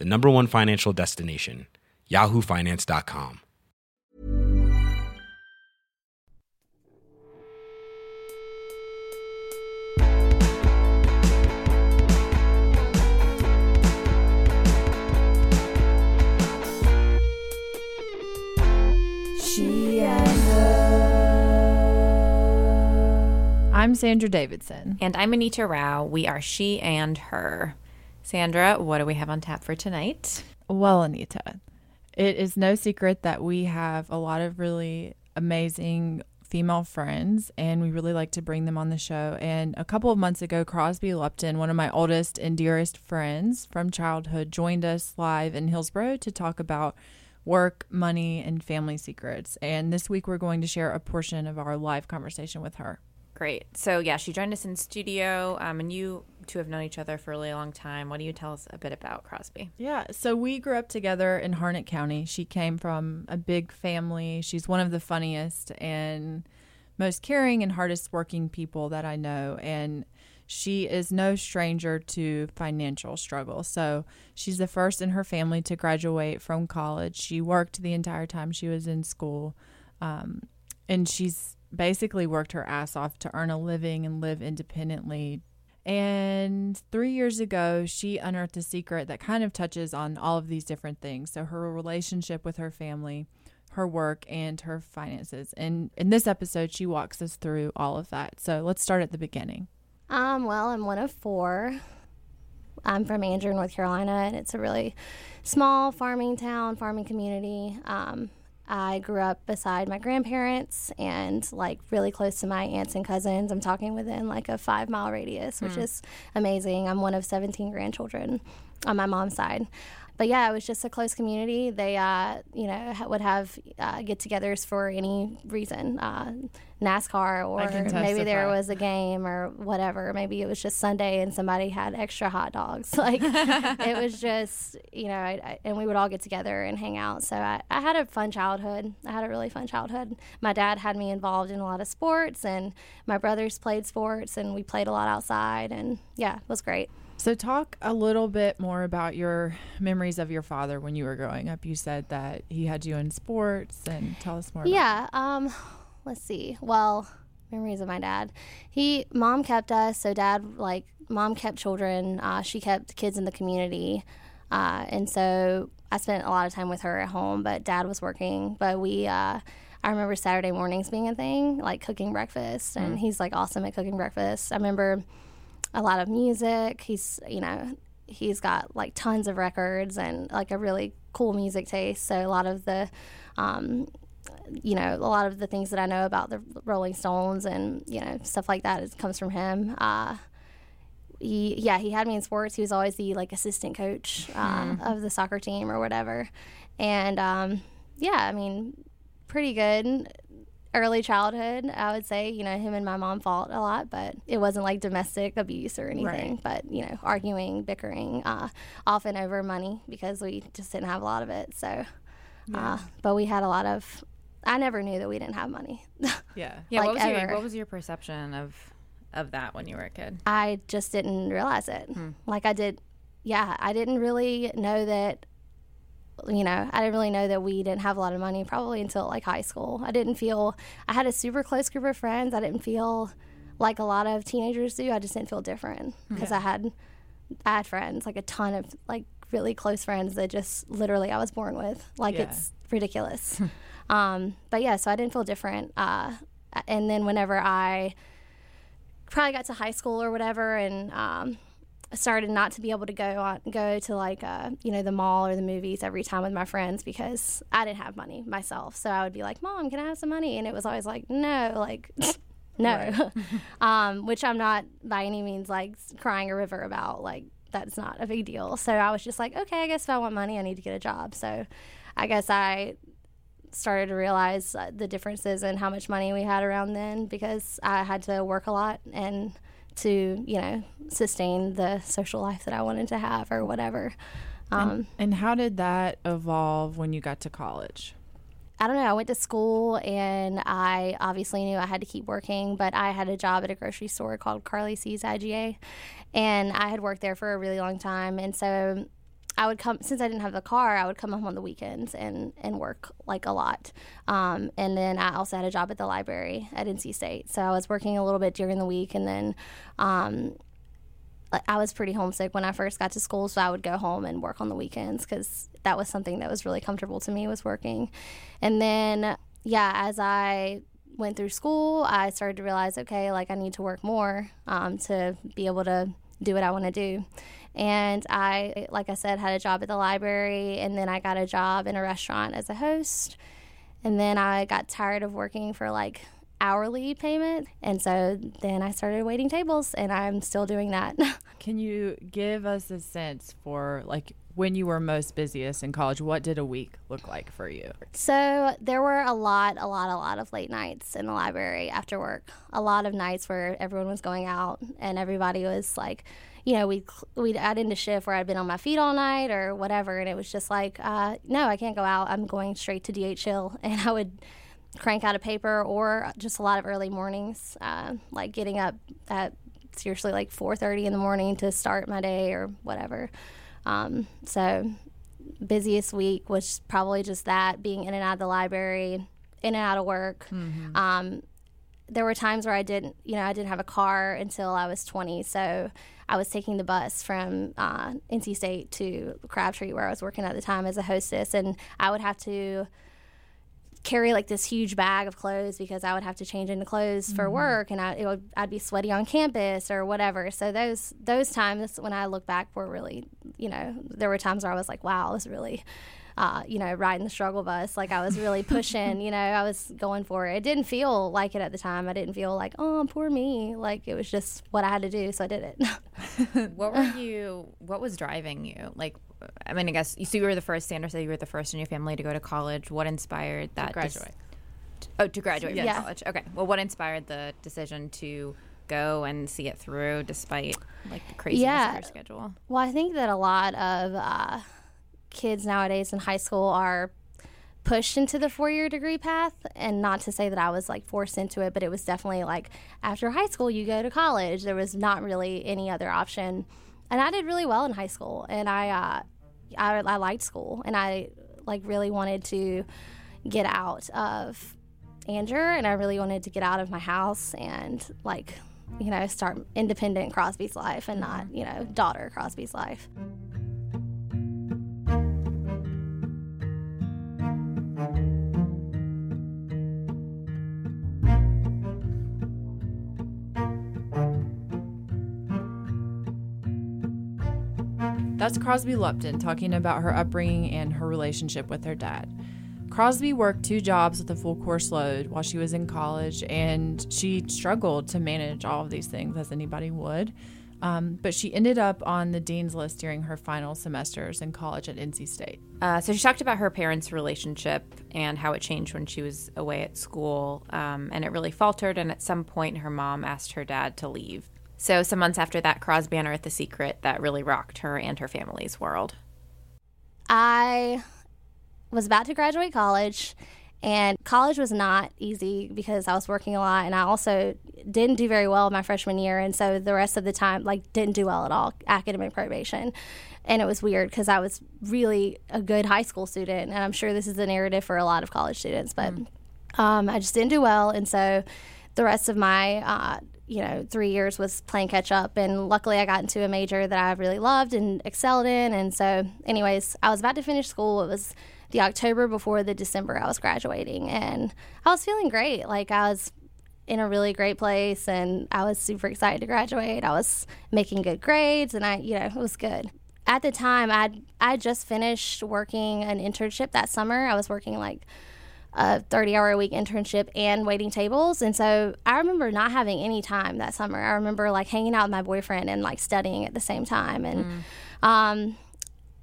the number one financial destination, yahoofinance.com. She and I'm Sandra Davidson. And I'm Anita Rao. We are She and Her. Sandra, what do we have on tap for tonight? Well, Anita, it is no secret that we have a lot of really amazing female friends, and we really like to bring them on the show. And a couple of months ago, Crosby Lupton, one of my oldest and dearest friends from childhood, joined us live in Hillsborough to talk about work, money, and family secrets. And this week, we're going to share a portion of our live conversation with her. Great. So, yeah, she joined us in studio, um, and you two have known each other for a really long time. What do you tell us a bit about Crosby? Yeah, so we grew up together in Harnett County. She came from a big family. She's one of the funniest and most caring and hardest working people that I know. And she is no stranger to financial struggle. So she's the first in her family to graduate from college. She worked the entire time she was in school. Um, and she's basically worked her ass off to earn a living and live independently. And three years ago, she unearthed a secret that kind of touches on all of these different things. So, her relationship with her family, her work, and her finances. And in this episode, she walks us through all of that. So, let's start at the beginning. Um, well, I'm one of four. I'm from Angier, North Carolina, and it's a really small farming town, farming community. Um, I grew up beside my grandparents and like really close to my aunts and cousins. I'm talking within like a five mile radius, which hmm. is amazing. I'm one of 17 grandchildren on my mom's side. But yeah, it was just a close community. They, uh, you know, ha- would have uh, get-togethers for any reason, uh, NASCAR, or maybe there was a game or whatever. Maybe it was just Sunday and somebody had extra hot dogs. Like it was just, you know, I, I, and we would all get together and hang out. So I, I had a fun childhood. I had a really fun childhood. My dad had me involved in a lot of sports, and my brothers played sports, and we played a lot outside. And yeah, it was great. So, talk a little bit more about your memories of your father when you were growing up. You said that he had you in sports, and tell us more. About Yeah. Um, let's see. Well, memories of my dad. He, mom kept us. So dad, like, mom kept children. Uh, she kept kids in the community, uh, and so I spent a lot of time with her at home. But dad was working. But we. Uh, I remember Saturday mornings being a thing, like cooking breakfast, and he's like awesome at cooking breakfast. I remember a lot of music. He's, you know, he's got like tons of records and like a really cool music taste. So a lot of the, um, you know, a lot of the things that I know about the Rolling Stones and you know stuff like that is, comes from him. Uh, he, yeah, he had me in sports. He was always the like assistant coach uh, of the soccer team or whatever, and um, yeah, I mean, pretty good early childhood. I would say, you know, him and my mom fought a lot, but it wasn't like domestic abuse or anything. Right. But you know, arguing, bickering, uh, often over money because we just didn't have a lot of it. So, uh, but we had a lot of. I never knew that we didn't have money. Yeah. Yeah, Like what was your what was your perception of of that when you were a kid? I just didn't realize it. Like I did, yeah, I didn't really know that. You know, I didn't really know that we didn't have a lot of money probably until like high school. I didn't feel I had a super close group of friends. I didn't feel like a lot of teenagers do. I just didn't feel different because I had I had friends, like a ton of like really close friends that just literally I was born with. Like Yeah. it's ridiculous. um, but yeah, so I didn't feel different. Uh, and then whenever I probably got to high school or whatever, and um, started not to be able to go on go to like uh, you know the mall or the movies every time with my friends because I didn't have money myself. So I would be like, "Mom, can I have some money?" And it was always like, "No, like." No, um, which I'm not by any means like crying a river about. Like that's not a big deal. So I was just like, okay, I guess if I want money, I need to get a job. So I guess I started to realize uh, the differences in how much money we had around then because I had to work a lot and to you know sustain the social life that I wanted to have or whatever. Um, And how did that evolve when you got to college? I don't know. I went to school and I obviously knew I had to keep working, but I had a job at a grocery store called Carlie C's IGA, and I had worked there for a really long time. And so I would come since I didn't have a car. I would come home on the weekends and and work like a lot. Um, and then I also had a job at the library at NC State, so I was working a little bit during the week, and then. Um, I was pretty homesick when I first got to school, so I would go home and work on the weekends because that was something that was really comfortable to me was working. And then, yeah, as I went through school, I started to realize, okay, like I need to work more um, to be able to do what I want to do. And I, like I said, had a job at the library, and then I got a job in a restaurant as a host. And then I got tired of working for like hourly payment. And so then I started waiting tables, and I'm still doing that. Can you give us a sense for like when you were most busiest in college? What did a week look like for you? So there were a lot, a lot, a lot of late nights in the library after work. A lot of nights where everyone was going out and everybody was like, you know, we'd we'd add into shift where I'd been on my feet all night or whatever, and it was just like, uh, no, I can't go out. I'm going straight to D.H. Hill, and I would crank out a paper or just a lot of early mornings, uh, like getting up at seriously like 4:30 in the morning to start my day or whatever. Um, so busiest week was probably just that being in and out of the library, in and out of work. Um, there were times where I didn't, you know, I didn't have a car until I was 20. So I was taking the bus from uh, NC State to Crabtree, where I was working at the time as a hostess, and I would have to carry like this huge bag of clothes because I would have to change into clothes for work, and I it would, I'd be sweaty on campus or whatever. So those those times when I look back were really, you know, there were times where I was like, wow, was really. Uh, you know, riding the struggle bus, like I was really pushing. you know, I was going for it. It didn't feel like it at the time. I didn't feel like, oh, poor me. Like it was just what I had to do, so I did it. What were you? What was driving you? Like, I mean, I guess you. So you were the first. Sandra said you were the first in your family to go to college. What inspired that? dec- graduate. oh, to graduate from Yeah. college. Okay. Well, what inspired the decision to go and see it through despite like the craziness Yeah. of your schedule? Well, I think that a lot of uh, kids nowadays in high school are pushed into the four year degree path. And not to say that I was like forced into it, but it was definitely like after high school, you go to college. There was not really any other option. And I did really well in high school. And I, uh, I, I liked school. And I like really wanted to get out of Angier. And I really wanted to get out of my house and like, you know, start independent Crosby's life and not, you know, daughter Crosby's life. That's Crosby Lupton talking about her upbringing and her relationship with her dad. Crosby worked two jobs with a full course load while she was in college, and she struggled to manage all of these things as anybody would. Um, but she ended up on the dean's list during her final semesters in college at NC State. Uh, so she talked about her parents' relationship and how it changed when she was away at school, um, and it really faltered. And at some point, her mom asked her dad to leave. So some months after that, Crosby unearthed the secret that really rocked her and her family's world. I was about to graduate college, and college was not easy because I was working a lot, and I also didn't do very well my freshman year, and so the rest of the time, like, didn't do well at all, academic probation. And it was weird because I was really a good high school student, and I'm sure this is the narrative for a lot of college students, but um, I just didn't do well, and so the rest of my uh, you know, three years was playing catch up. And luckily, I got into a major that I really loved and excelled in. And so, anyways, I was about to finish school. It was the October before the December I was graduating. And I was feeling great. Like, I was in a really great place and I was super excited to graduate. I was making good grades and I, you know, it was good. At the time, I'd, I just finished working an internship that summer. I was working like a 30 hour a week internship and waiting tables. And so I remember not having any time that summer. I remember like hanging out with my boyfriend and like studying at the same time. And, mm. um,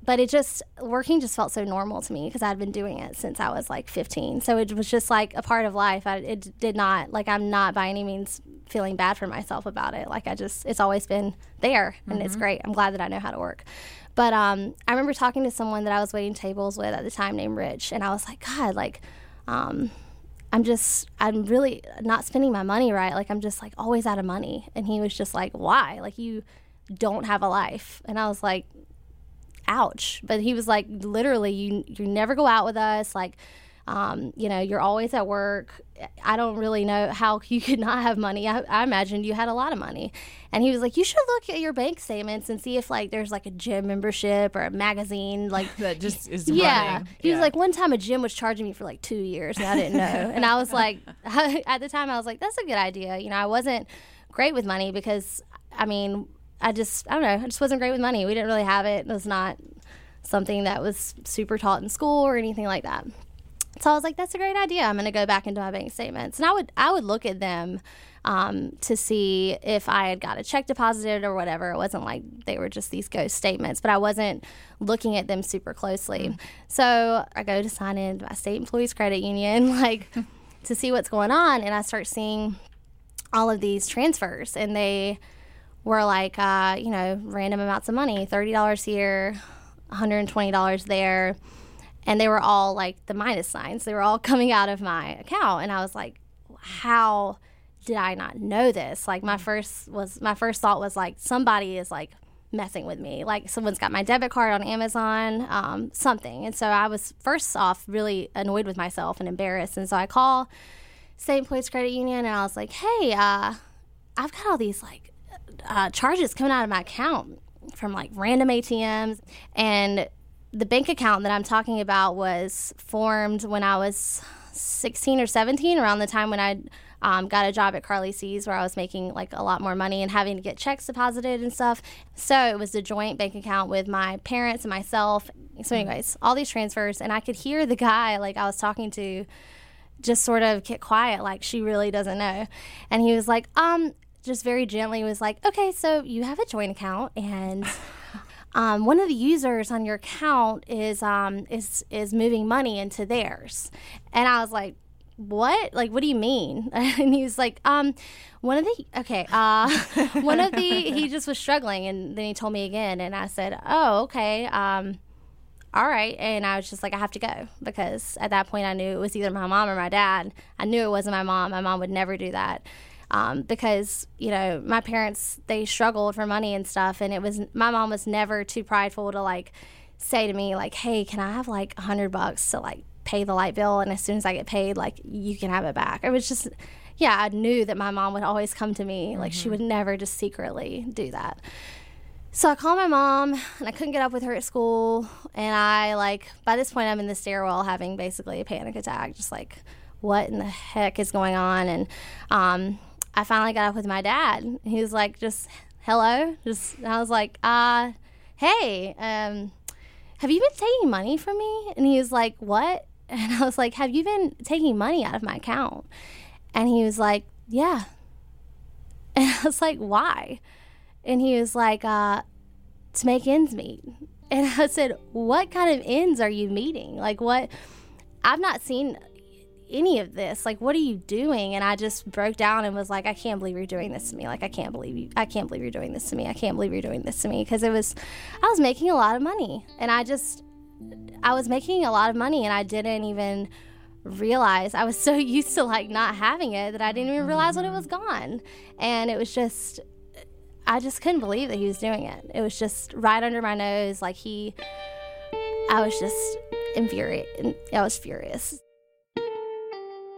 but it just working just felt so normal to me because I'd been doing it since I was like 15. So it was just like a part of life. I, it did not like I'm not by any means feeling bad for myself about it. Like I just it's always been there and mm-hmm. it's great. I'm glad that I know how to work. But um, I remember talking to someone that I was waiting tables with at the time named Rich, and I was like, God, like um, I'm just, I'm really not spending my money right. Like, I'm just like always out of money. And he was just like, why? Like, you don't have a life. And I was like, ouch. But he was like, literally, you, you never go out with us. Like, um, you know, you're always at work. I don't really know how you could not have money. I, I imagined you had a lot of money. And he was like, you should look at your bank statements and see if like there's like a gym membership or a magazine like that just is yeah. Running. He yeah. was like, one time a gym was charging me for like two years and I didn't know. and I was like, at the time I was like, that's a good idea. You know, I wasn't great with money because I mean, I just I don't know, I just wasn't great with money. We didn't really have it. It was not something that was super taught in school or anything like that. So I was like, that's a great idea. I'm going to go back into my bank statements. And I would I would look at them um, to see if I had got a check deposited or whatever. It wasn't like they were just these ghost statements, but I wasn't looking at them super closely. Mm. So I go to sign in my state employees credit union, like to see what's going on, and I start seeing all of these transfers, and they were like, uh, you know, random amounts of money, thirty dollars here, one hundred and twenty dollars there and they were all like the minus signs. They were all coming out of my account, and I was like, how did I not know this? Like my first was my first thought was like somebody is like messing with me. Like someone's got my debit card on Amazon, um, something. And so I was first off really annoyed with myself and embarrassed. And so I call St. Employees Credit Union and I was like, hey, uh, I've got all these like uh, charges coming out of my account from like random ATMs. And the bank account that I'm talking about was formed when I was 16 or 17, around the time when I um, got a job at Carlie C's where I was making like a lot more money and having to get checks deposited and stuff. So it was a joint bank account with my parents and myself. So, anyways, all these transfers, and I could hear the guy like I was talking to just sort of get quiet, like she really doesn't know. And he was like, um, just very gently was like, okay, so you have a joint account and um, one of the users on your account is um, is is moving money into theirs, and I was like, what? Like, what do you mean? And he was like, um, one of the okay, uh, one of the he just was struggling, and then he told me again, and I said, oh, okay, um, all right, and I was just like, I have to go because at that point I knew it was either my mom or my dad. I knew it wasn't my mom. My mom would never do that um, because you know my parents they struggled for money and stuff, and it was my mom was never too prideful to like say to me like, "Hey, can I have like a hundred bucks to like pay the light bill, and as soon as I get paid, like you can have it back." It was just yeah, I knew that my mom would always come to me. Mm-hmm. Like she mm-hmm. would never just secretly do that. So I called my mom and I couldn't get up with her at school. And I like by this point I'm in the stairwell having basically a panic attack, just like what in the heck is going on? And um, I finally got up with my dad. He was like, just hello. Just I was like, uh, hey, um, have you been taking money from me? And he was like, what? And I was like, have you been taking money out of my account? And he was like, yeah. And I was like, why? And he was like, uh, to make ends meet. And I said, what kind of ends are you meeting? Like, what? I've not seen any of this? Like what are you doing? And i just broke down and was like i can't believe you're doing this to me. Like i can't believe you i can't believe you're doing this to me. I can't believe you're doing this to me. Because it was i was making a lot of money. And i just i was making a lot of money and i didn't even realize i was so used to like not having it that i didn't even realize when it was gone. And it was just i just couldn't believe that he was doing it. It was just right under my nose. Like he i was just infuriated i was furious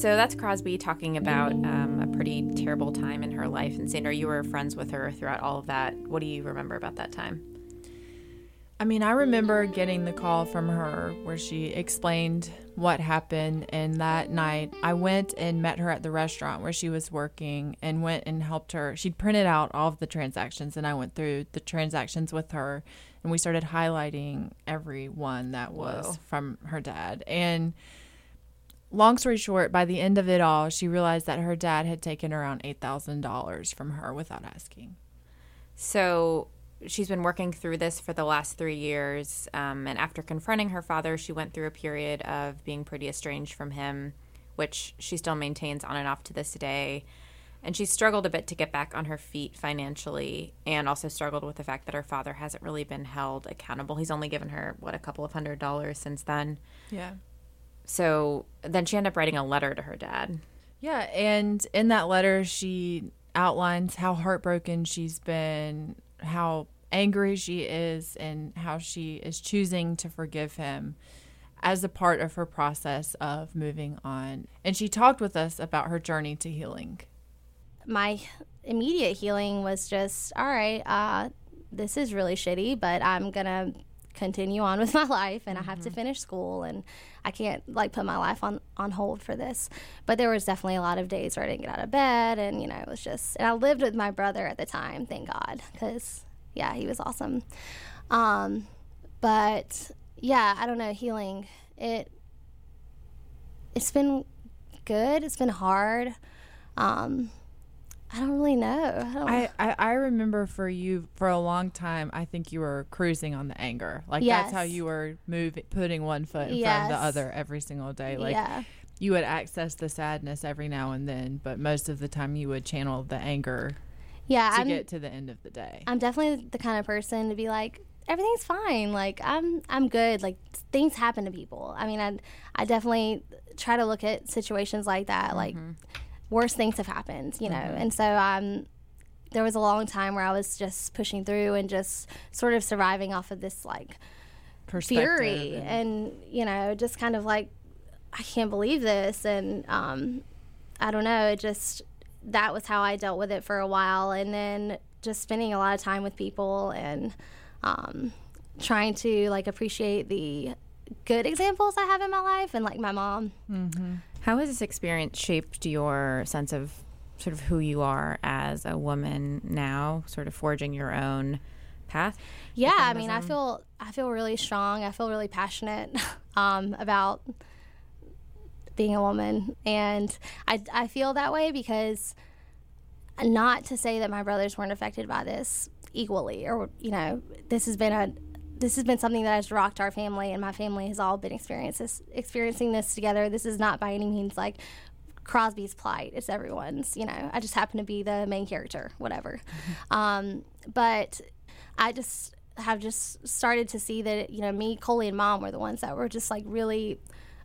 So that's Crosby talking about um, a pretty terrible time in her life. And Sandra, you were friends with her throughout all of that. What do you remember about that time? I mean, I remember getting the call from her where she explained what happened. And that night, I went and met her at the restaurant where she was working and went and helped her. She'd printed out all of the transactions, and I went through the transactions with her. And we started highlighting every one that was Whoa. from her dad. And long story short, by the end of it all, she realized that her dad had taken around $8,000 from her without asking. So she's been working through this for the last three years. Um, and after confronting her father, she went through a period of being pretty estranged from him, which she still maintains on and off to this day. And she struggled a bit to get back on her feet financially and also struggled with the fact that her father hasn't really been held accountable. He's only given her, what, a couple of hundred dollars since then. Yeah. So then she ended up writing a letter to her dad. Yeah, and in that letter, she outlines how heartbroken she's been, how angry she is, and how she is choosing to forgive him as a part of her process of moving on. And she talked with us about her journey to healing. my immediate healing was just all right uh, this is really shitty but i'm gonna continue on with my life and i have to finish school and i can't like put my life on on hold for this. But there was definitely a lot of days where i didn't get out of bed and you know it was just and i lived with my brother at the time thank god because yeah he was awesome. Um but yeah i don't know healing it it's been good it's been hard um I don't really know. I don't, I, I, I remember for you for a long time, I think you were cruising on the anger. Like that's how you were moving, putting one foot in front of the other every single day. Like yeah. you would access the sadness every now and then, but most of the time you would channel the anger Yeah, to I'm, get to the end of the day. I'm definitely the kind of person to be like, everything's fine. Like I'm I'm good. Like things happen to people. I mean, I I definitely try to look at situations like that. Like mm-hmm. Worse things have happened, you know. And so um, there was a long time where I was just pushing through and just sort of surviving off of this like fury and- and you know just kind of like i can't believe this and um i don't know it just that was how i dealt with it for a while and then just spending a lot of time with people and um trying to like appreciate the good examples i have in my life and like my mom How has this experience shaped your sense of sort of who you are as a woman now, sort of forging your own path? yeah i mean i feel i feel really strong i feel really passionate um, about being a woman and I, I feel that way because not to say that my brothers weren't affected by this equally or you know this has been a this has been something that has rocked our family and my family has all been experiencing this, experiencing this together. This is not by any means like crosby's plight. It's everyone's you know. I just happen to be the main character whatever. Um, but i just have just started to see that you know me coley and mom were the ones that were just like really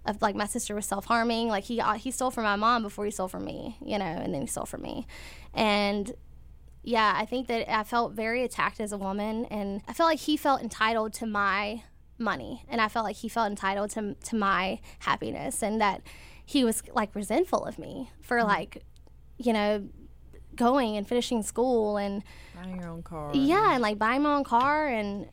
of like my sister was self harming. Like he uh, he stole from my mom before he stole from me, you know, and then he stole from me, and yeah, I think that I felt very attacked as a woman, and I felt like he felt entitled to my money, and I felt like he felt entitled to to my happiness, and that he was like resentful of me for mm-hmm. like, you know, going and finishing school and Buying your own car. yeah, and like buying my own car and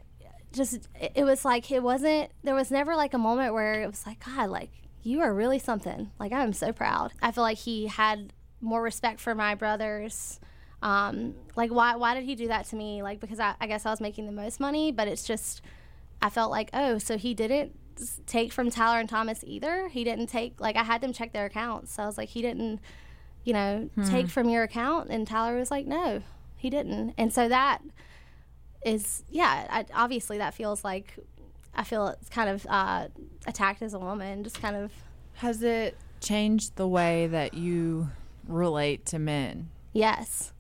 just it, it was like it wasn't there was never like a moment where it was like God, like you are really something. Like I'm so proud. I feel like he had more respect for my brothers Um, like why why did he do that to me? Like because I, I guess I was making the most money, but it's just I felt like oh so he didn't take from Tyler and Thomas either. He didn't take like I had them check their accounts. So I was like he didn't you know take from your account, and Tyler was like no he didn't. And so that is yeah I, obviously that feels like I feel it's kind of uh, attacked as a woman, just kind of Has it changed the way that you relate to men? Yes,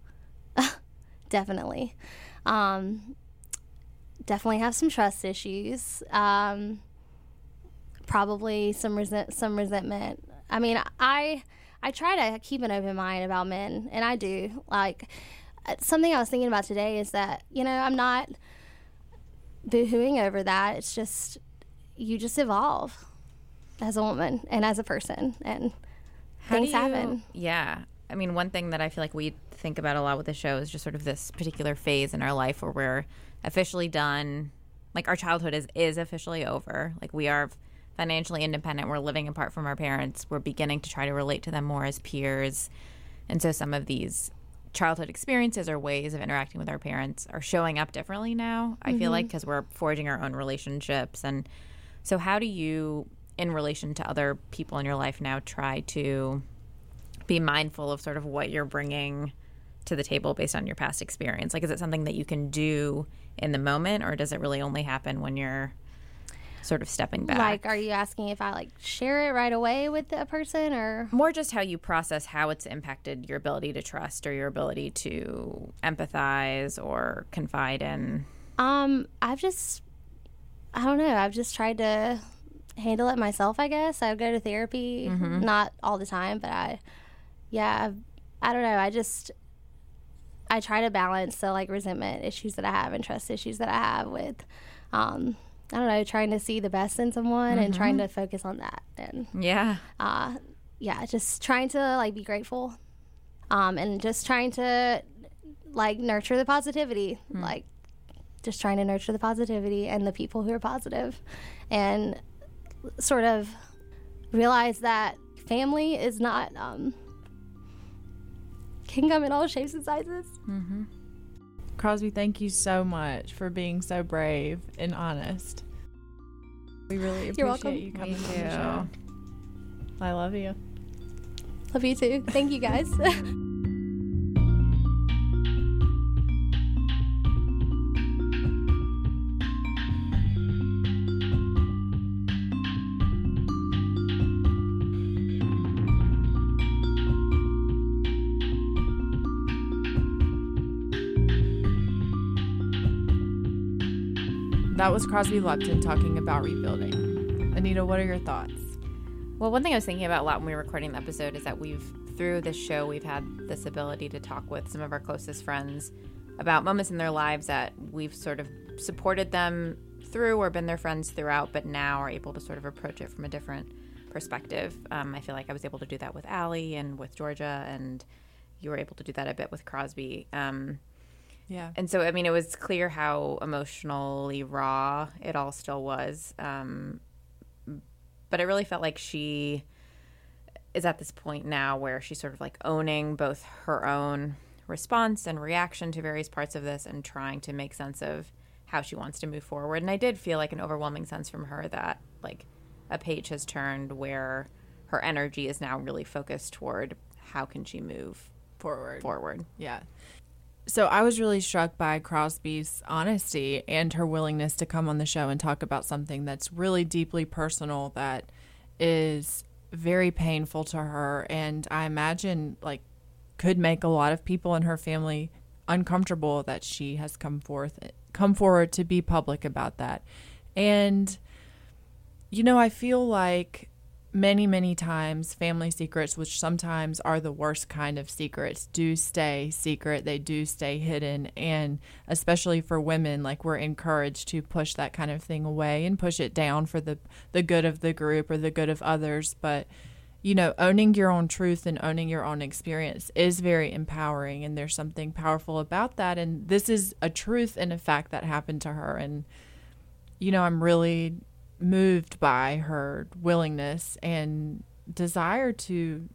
definitely. Um, definitely have some trust issues. Um, probably some resent some resentment. I mean, I I try to keep an open mind about men, and I do. Like uh, something I was thinking about today is that you know I'm not boohooing over that. It's just you just evolve as a woman and as a person, and How things you- happen. Yeah. I mean, one thing that I feel like we think about a lot with the show is just sort of this particular phase in our life where we're officially done. Like our childhood is is officially over. Like we are financially independent. We're living apart from our parents. We're beginning to try to relate to them more as peers. And so some of these childhood experiences or ways of interacting with our parents are showing up differently now. I feel like mm-hmm. because we're forging our own relationships and so how do you in relation to other people in your life now try to be mindful of sort of what you're bringing to the table based on your past experience? Like, is it something that you can do in the moment, or does it really only happen when you're sort of stepping back? Like, are you asking if I like share it right away with a person or? more just how you process how it's impacted your ability to trust or your ability to empathize or confide in. Um, I've just, I don't know. I've just tried to handle it myself. I guess I go to therapy, not all the time, but I, yeah, I've, I don't know. I just, I try to balance the like resentment issues that I have and trust issues that I have with, um, I don't know, trying to see the best in someone and trying to focus on that and Yeah. uh, yeah, just trying to like be grateful, um, and just trying to like nurture the positivity, like just trying to nurture the positivity and the people who are positive, and sort of realize that family is not um, can come in all shapes and sizes. Mm-hmm. Crosby, thank you so much for being so brave and honest. We really appreciate You're welcome. you coming Me on the show. I love you. Love you too. Thank you guys. That was Crosby Lupton talking about rebuilding. Anita, what are your thoughts? Well, one thing I was thinking about a lot when we were recording the episode is that we've, through this show, we've had this ability to talk with some of our closest friends about moments in their lives that we've sort of supported them through or been their friends throughout, but now are able to sort of approach it from a different perspective. Um, I feel like I was able to do that with Allie and with Georgia, and you were able to do that a bit with Crosby. Um, Yeah. and so, I mean, it was clear how emotionally raw it all still was. Um, but I really felt like she is at this point now where she's sort of like owning both her own response and reaction to various parts of this and trying to make sense of how she wants to move forward. And I did feel like an overwhelming sense from her that like a page has turned where her energy is now really focused toward how can she move Forward. forward. Yeah. So I was really struck by Crosby's honesty and her willingness to come on the show and talk about something that's really deeply personal that is very painful to her and I imagine like could make a lot of people in her family uncomfortable that she has come forth come forward to be public about that. And you know, I feel like many, many times family secrets, which sometimes are the worst kind of secrets, do stay secret. They do stay hidden. And especially for women, like we're encouraged to push that kind of thing away and push it down for the, the good of the group or the good of others. But, you know, owning your own truth and owning your own experience is very empowering. And there's something powerful about that. And this is a truth and a fact that happened to her. And, you know, I'm really moved by her willingness and desire to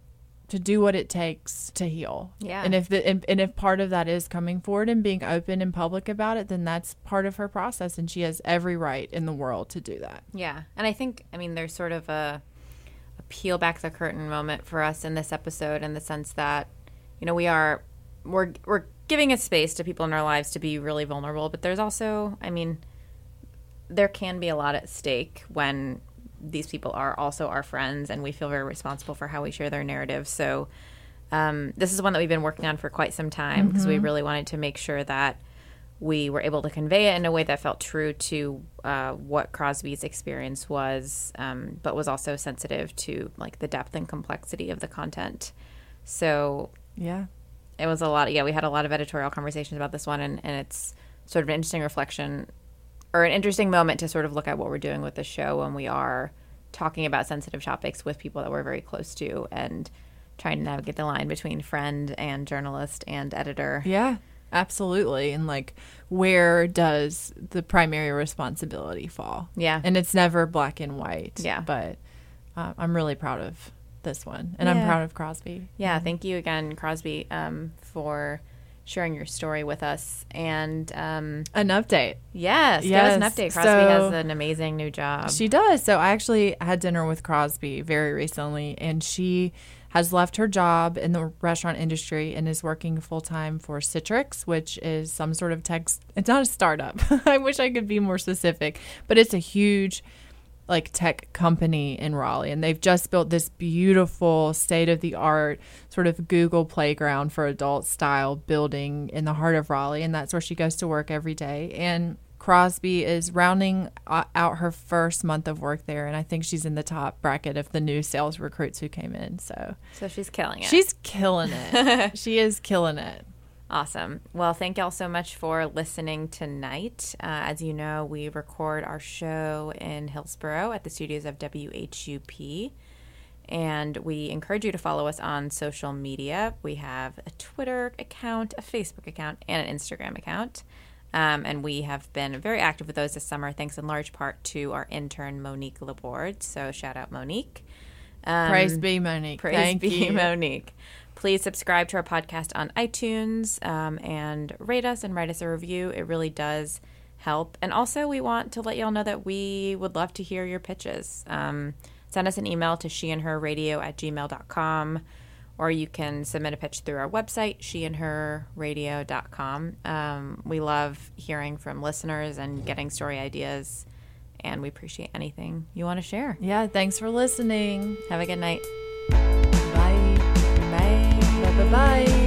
to do what it takes to heal. Yeah. And if the and, and if part of that is coming forward and being open and public about it, then that's part of her process and she has every right in the world to do that. Yeah. And I think, I mean, there's sort of a, a peel back the curtain moment for us in this episode in the sense that, you know, we are, we're, we're giving a space to people in our lives to be really vulnerable, but there's also, I mean, there can be a lot at stake when these people are also our friends and we feel very responsible for how we share their narrative. So, um, this is one that we've been working on for quite some time because we really wanted to make sure that we were able to convey it in a way that felt true to uh, what Crosby's experience was, um, but was also sensitive to like the depth and complexity of the content. So Yeah. it was a lot. Yeah, we had a lot of editorial conversations about this one, and, and it's sort of an interesting reflection or an interesting moment to sort of look at what we're doing with the show when we are talking about sensitive topics with people that we're very close to and trying to navigate the line between friend and journalist and editor. Yeah. Absolutely. And like where does the primary responsibility fall? Yeah. And it's never black and white. Yeah. But uh, I'm really proud of this one. And I'm proud of Crosby. Yeah, thank you again, Crosby, um, for sharing your story with us. And um, An update. yes, give us an update. Crosby so- has an amazing new job. She does. So I actually had dinner with Crosby very recently, and she has left her job in the restaurant industry and is working full time for Citrix, which is some sort of tech. It's not a startup. I wish I could be more specific, but it's a huge like tech company in Raleigh and they've just built this beautiful state of the art sort of Google playground for adult style building in the heart of Raleigh and that's where she goes to work every day. And Crosby is rounding uh, out her first month of work there and I think she's in the top bracket of the new sales recruits who came in so so she's killing it. she's killing it. She is killing it Awesome. Well, thank y'all so much for listening tonight. Uh, as you know, we record our show in Hillsborough at the studios of WHUP. And we encourage you to follow us on social media. We have a Twitter account, a Facebook account, and an Instagram account. Um, and we have been very active with those this summer, thanks in large part to our intern, Monique Laborde. So shout out, Monique. Um, praise be Monique Praise thank be you Monique. Please subscribe to our podcast on iTunes um, and rate us and write us a review. It really does help. And also, we want to let y'all know that we would love to hear your pitches. Um, send us an email to sheandherradio at gmail.com or you can submit a pitch through our website, sheandherradio.com. Um, we love hearing from listeners and getting story ideas, and we appreciate anything you want to share. yeah thanks for listening Have a good night. Bye.